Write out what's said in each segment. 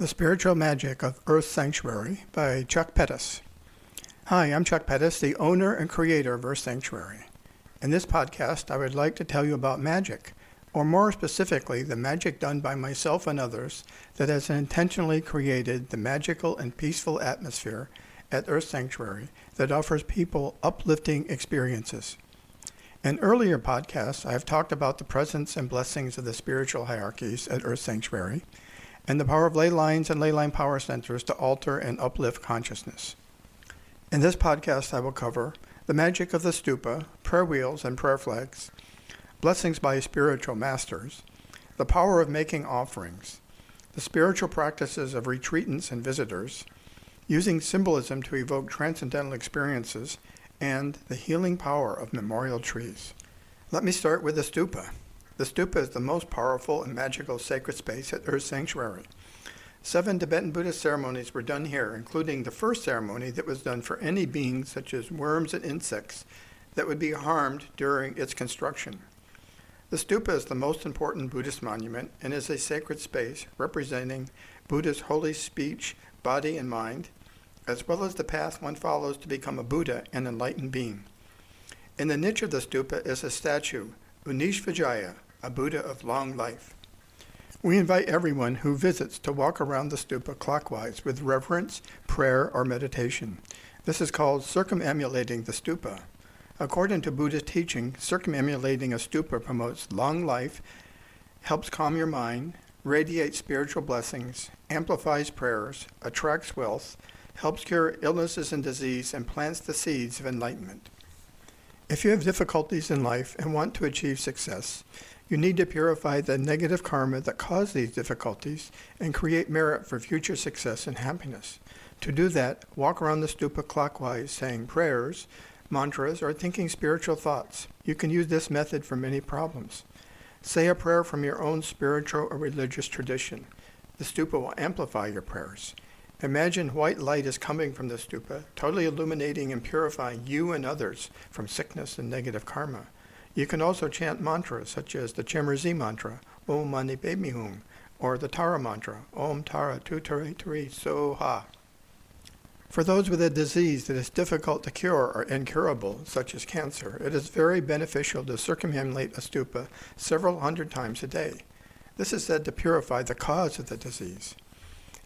The Spiritual Magic of Earth Sanctuary by Chuck Pettis. Hi, I'm Chuck Pettis, the owner and creator of Earth Sanctuary. In this podcast, I would like to tell you about magic, or more specifically, the magic done by myself and others that has intentionally created the magical and peaceful atmosphere at Earth Sanctuary that offers people uplifting experiences. In earlier podcasts, I have talked about the presence and blessings of the spiritual hierarchies at Earth Sanctuary and the power of ley lines and ley line power centers to alter and uplift consciousness. In this podcast, I will cover the magic of the stupa, prayer wheels and prayer flags, blessings by spiritual masters, the power of making offerings, the spiritual practices of retreatants and visitors, using symbolism to evoke transcendental experiences, and the healing power of memorial trees. Let me start with the stupa. The stupa is the most powerful and magical sacred space at Earth Sanctuary. Seven Tibetan Buddhist ceremonies were done here, including the first ceremony that was done for any beings, such as worms and insects, that would be harmed during its construction. The stupa is the most important Buddhist monument and is a sacred space representing Buddha's holy speech, body, and mind, as well as the path one follows to become a Buddha, an enlightened being. In the niche of the stupa is a statue, Unish Vijaya, a Buddha of long life. We invite everyone who visits to walk around the stupa clockwise with reverence, prayer, or meditation. This is called circumambulating the stupa. According to Buddhist teaching, circumambulating a stupa promotes long life, helps calm your mind, radiates spiritual blessings, amplifies prayers, attracts wealth, helps cure illnesses and disease, and plants the seeds of enlightenment. If you have difficulties in life and want to achieve success, you need to purify the negative karma that caused these difficulties and create merit for future success and happiness. To do that, walk around the stupa clockwise saying prayers, mantras, or thinking spiritual thoughts. You can use this method for many problems. Say a prayer from your own spiritual or religious tradition. The stupa will amplify your prayers. Imagine white light is coming from the stupa, totally illuminating and purifying you and others from sickness and negative karma. You can also chant mantras such as the Chenrezig mantra, Om Mani Padme Hum, or the Tara mantra, Om Tara Tutare Turi Soha. For those with a disease that is difficult to cure or incurable, such as cancer, it is very beneficial to circumambulate a stupa several hundred times a day. This is said to purify the cause of the disease.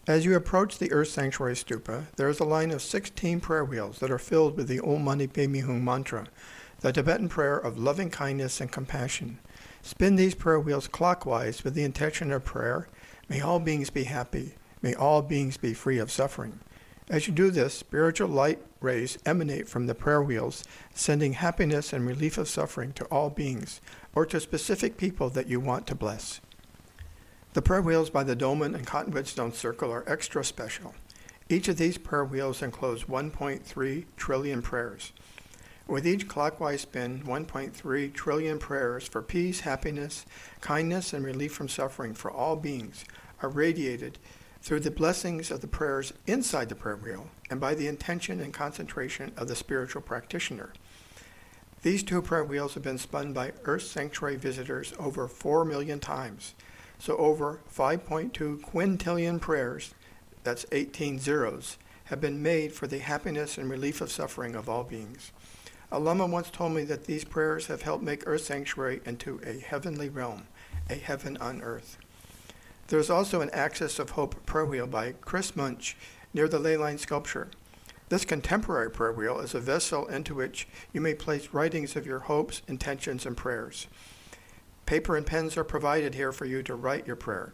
As you approach the Earth Sanctuary Stupa, there is a line of 16 prayer wheels that are filled with the Om Mani Padme Hum mantra, the Tibetan prayer of loving kindness and compassion. Spin these prayer wheels clockwise with the intention of prayer. May all beings be happy. May all beings be free of suffering. As you do this, spiritual light rays emanate from the prayer wheels, sending happiness and relief of suffering to all beings or to specific people that you want to bless. The prayer wheels by the dolmen and cottonwood stone circle are extra special. Each of these prayer wheels enclose 1.3 trillion prayers. With each clockwise spin, 1.3 trillion prayers for peace, happiness, kindness, and relief from suffering for all beings are radiated through the blessings of the prayers inside the prayer wheel and by the intention and concentration of the spiritual practitioner. These two prayer wheels have been spun by Earth Sanctuary visitors over 4 million times. So over 5.2 quintillion prayers, that's 18 zeros, have been made for the happiness and relief of suffering of all beings. A Lama once told me that these prayers have helped make Earth Sanctuary into a heavenly realm, a heaven on earth. There is also an Axis of Hope prayer wheel by Chris Munch near the ley line sculpture. This contemporary prayer wheel is a vessel into which you may place writings of your hopes, intentions, and prayers. Paper and pens are provided here for you to write your prayer.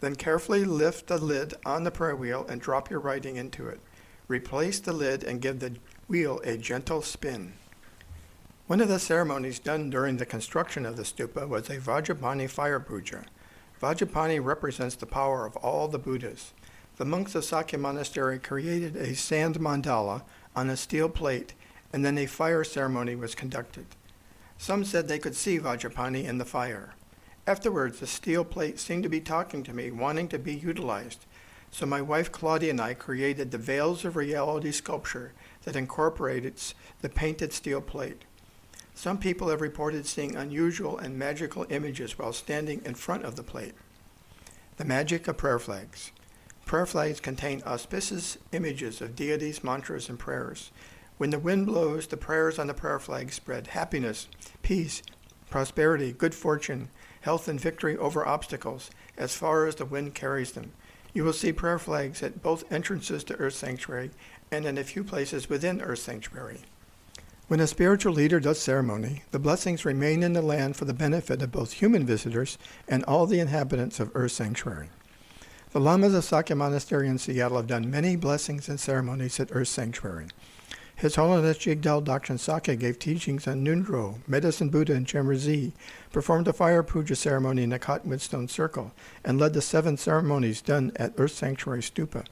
Then carefully lift the lid on the prayer wheel and drop your writing into it. Replace the lid and give the wheel a gentle spin. One of the ceremonies done during the construction of the stupa was a Vajrapani fire puja. Vajrapani represents the power of all the Buddhas. The monks of Sakya Monastery created a sand mandala on a steel plate, and then a fire ceremony was conducted. Some said they could see Vajrapani in the fire. Afterwards, the steel plate seemed to be talking to me, wanting to be utilized. So my wife Claudia and I created the Veils of Reality sculpture that incorporates the painted steel plate. Some people have reported seeing unusual and magical images while standing in front of the plate. The magic of prayer flags. Prayer flags contain auspicious images of deities, mantras, and prayers. When the wind blows, the prayers on the prayer flag spread happiness, peace, prosperity, good fortune, health, and victory over obstacles as far as the wind carries them. You will see prayer flags at both entrances to Earth Sanctuary and in a few places within Earth Sanctuary. When a spiritual leader does ceremony, the blessings remain in the land for the benefit of both human visitors and all the inhabitants of Earth Sanctuary. The Lamas of Sakya Monastery in Seattle have done many blessings and ceremonies at Earth Sanctuary. His Holiness Jigdal Dagchen Sakya gave teachings on Ngondro, Medicine Buddha, and Chenrezig, performed a fire puja ceremony in the Cottonwood Stone Circle, and led the seven ceremonies done at Earth Sanctuary Stupa.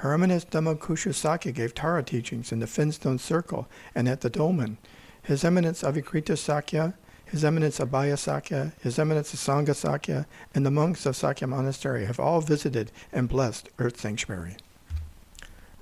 Her Eminence gave Tara teachings in the Finstone Circle and at the Dolmen. His Eminence Avikrita Sakya, His Eminence Abhaya Sakya, His Eminence Sangha Sakya, and the monks of Sakya Monastery have all visited and blessed Earth Sanctuary.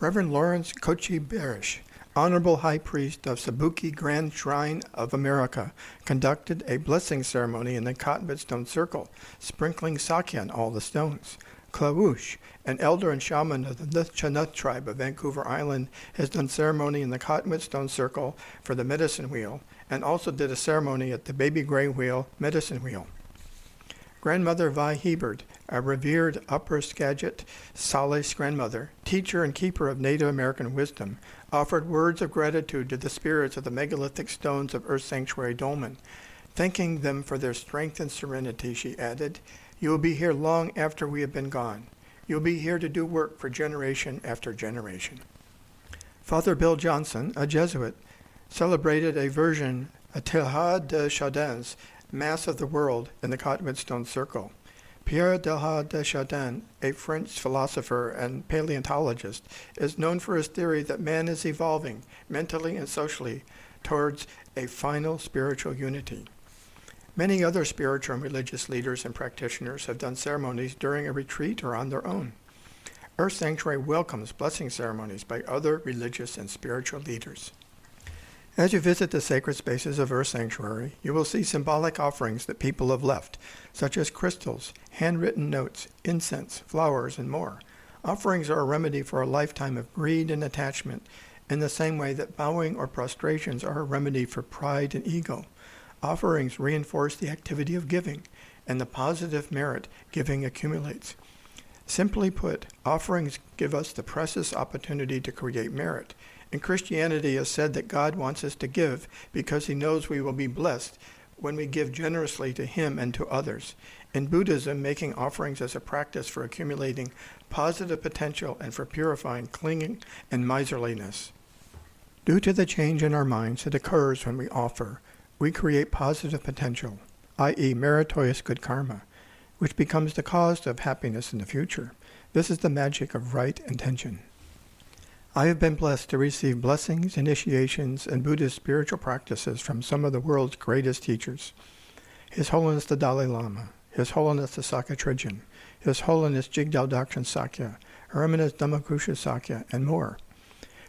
Reverend Lawrence Koichi Barrish, Honorable High Priest of Tsubaki Grand Shrine of America, conducted a blessing ceremony in the Cottonwood Stone Circle, sprinkling sakya on all the stones. Klawush, an elder and shaman of the Nuu-chah-nulth tribe of Vancouver Island, has done ceremony in the Cottonwood Stone Circle for the medicine wheel and also did a ceremony at the Baby Gray Wheel medicine wheel. Grandmother Vi Hilbert, a revered Upper Skagit Salish grandmother, teacher and keeper of Native American wisdom, offered words of gratitude to the spirits of the megalithic stones of Earth Sanctuary Dolmen. Thanking them for their strength and serenity, she added, You will be here long after we have been gone. You'll be here to do work for generation after generation. Father Bill Johnson, a Jesuit, celebrated a version, a Teilhard de Chardin's Mass of the World in the Cottonwood Stone Circle. Pierre Teilhard de Chardin, a French philosopher and paleontologist, is known for his theory that man is evolving mentally and socially towards a final spiritual unity. Many other spiritual and religious leaders and practitioners have done ceremonies during a retreat or on their own. Earth Sanctuary welcomes blessing ceremonies by other religious and spiritual leaders. As you visit the sacred spaces of Earth Sanctuary, you will see symbolic offerings that people have left, such as crystals, handwritten notes, incense, flowers, and more. Offerings are a remedy for a lifetime of greed and attachment, in the same way that bowing or prostrations are a remedy for pride and ego. Offerings reinforce the activity of giving and the positive merit giving accumulates. Simply put, offerings give us the precious opportunity to create merit. In Christianity, it is said that God wants us to give because he knows we will be blessed when we give generously to him and to others. In Buddhism, making offerings is a practice for accumulating positive potential and for purifying clinging and miserliness. Due to the change in our minds that occurs when we offer, we create positive potential, i.e., meritorious good karma, which becomes the cause of happiness in the future. This is the magic of right intention. I have been blessed to receive blessings, initiations, and Buddhist spiritual practices from some of the world's greatest teachers. His Holiness the Dalai Lama, His Holiness the Sakya Trichen, His Holiness Jigdal Dagchen Sakya, Her Eminence Dagmo Kusho Sakya, and more.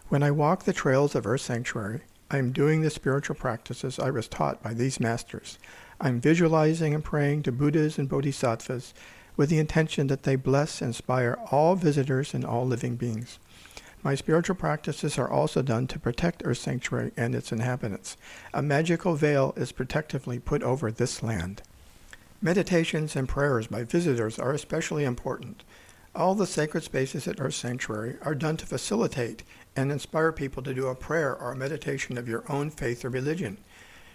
When I walk the trails of Earth Sanctuary, I am doing the spiritual practices I was taught by these masters. I am visualizing and praying to Buddhas and Bodhisattvas with the intention that they bless and inspire all visitors and all living beings. My spiritual practices are also done to protect Earth Sanctuary and its inhabitants. A magical veil is protectively put over this land. Meditations and prayers by visitors are especially important. All the sacred spaces at Earth Sanctuary are done to facilitate and inspire people to do a prayer or a meditation of your own faith or religion.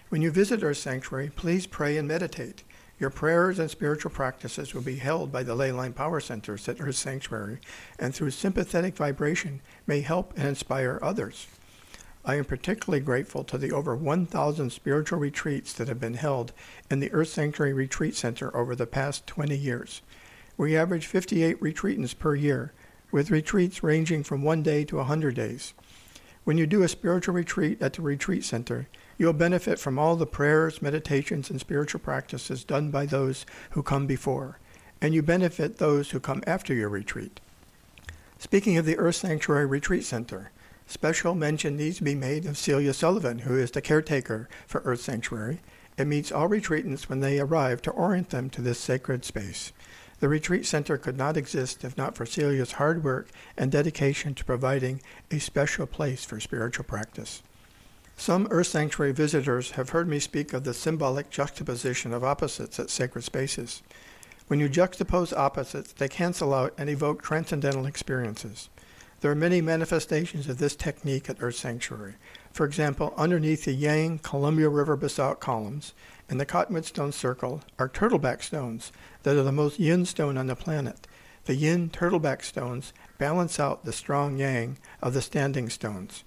When you visit our Sanctuary, please pray and meditate. Your prayers and spiritual practices will be held by the ley line power centers at Earth Sanctuary, and through sympathetic vibration may help and inspire others. I am particularly grateful to the over 1,000 spiritual retreats that have been held in the Earth Sanctuary Retreat Center over the past 20 years. We average 58 retreatants per year, with retreats ranging from one day to a 100 days. When you do a spiritual retreat at the retreat center, you'll benefit from all the prayers, meditations, and spiritual practices done by those who come before, and you benefit those who come after your retreat. Speaking of the Earth Sanctuary Retreat Center, special mention needs to be made of Celia Sullivan, who is the caretaker for Earth Sanctuary and meets all retreatants when they arrive to orient them to this sacred space. The retreat center could not exist if not for Celia's hard work and dedication to providing a special place for spiritual practice. Some Earth Sanctuary visitors have heard me speak of the symbolic juxtaposition of opposites at sacred spaces. When you juxtapose opposites, they cancel out and evoke transcendental experiences. There are many manifestations of this technique at Earth Sanctuary. For example, underneath the Yang Columbia River basalt columns in the Cottonwood Stone Circle are turtleback stones that are the most yin stone on the planet. The yin turtleback stones balance out the strong yang of the standing stones.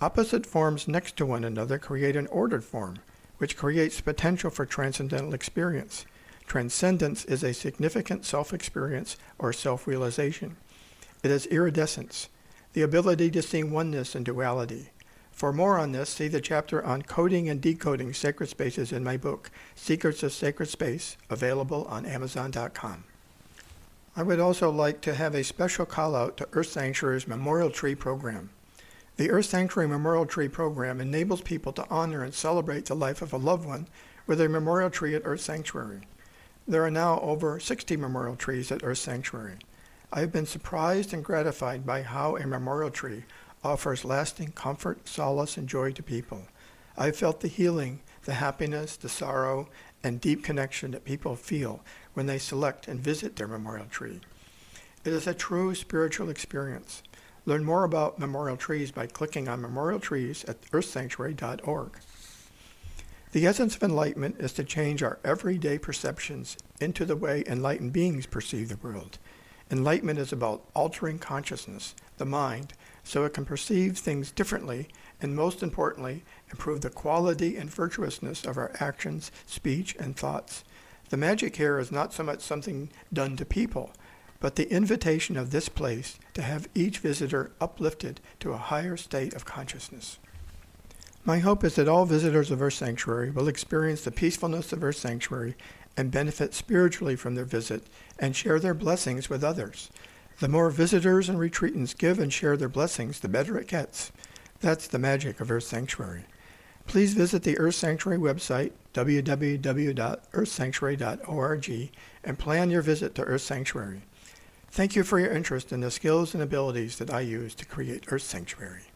Opposite forms next to one another create an ordered form, which creates potential for transcendental experience. Transcendence is a significant self experience or self realization. It is iridescence, the ability to see oneness and duality. For more on this, see the chapter on coding and decoding sacred spaces in my book, Secrets of Sacred Space, available on Amazon.com. I would also like to have a special call out to Earth Sanctuary's Memorial Tree Program. The Earth Sanctuary Memorial Tree Program enables people to honor and celebrate the life of a loved one with a memorial tree at Earth Sanctuary. There are now over 60 memorial trees at Earth Sanctuary. I have been surprised and gratified by how a memorial tree offers lasting comfort, solace, and joy to people. I felt the healing, the happiness, the sorrow, and deep connection that people feel when they select and visit their memorial tree. It is a true spiritual experience. Learn more about memorial trees by clicking on memorial trees at earthsanctuary.org. The essence of enlightenment is to change our everyday perceptions into the way enlightened beings perceive the world. Enlightenment is about altering consciousness, the mind, so it can perceive things differently and, most importantly, improve the quality and virtuousness of our actions, speech, and thoughts. The magic here is not so much something done to people, but the invitation of this place to have each visitor uplifted to a higher state of consciousness. My hope is that all visitors of Earth Sanctuary will experience the peacefulness of Earth Sanctuary and benefit spiritually from their visit and share their blessings with others. The more visitors and retreatants give and share their blessings, the better it gets. That's the magic of Earth Sanctuary. Please visit the Earth Sanctuary website, www.earthsanctuary.org, and plan your visit to Earth Sanctuary. Thank you for your interest in the skills and abilities that I use to create Earth Sanctuary.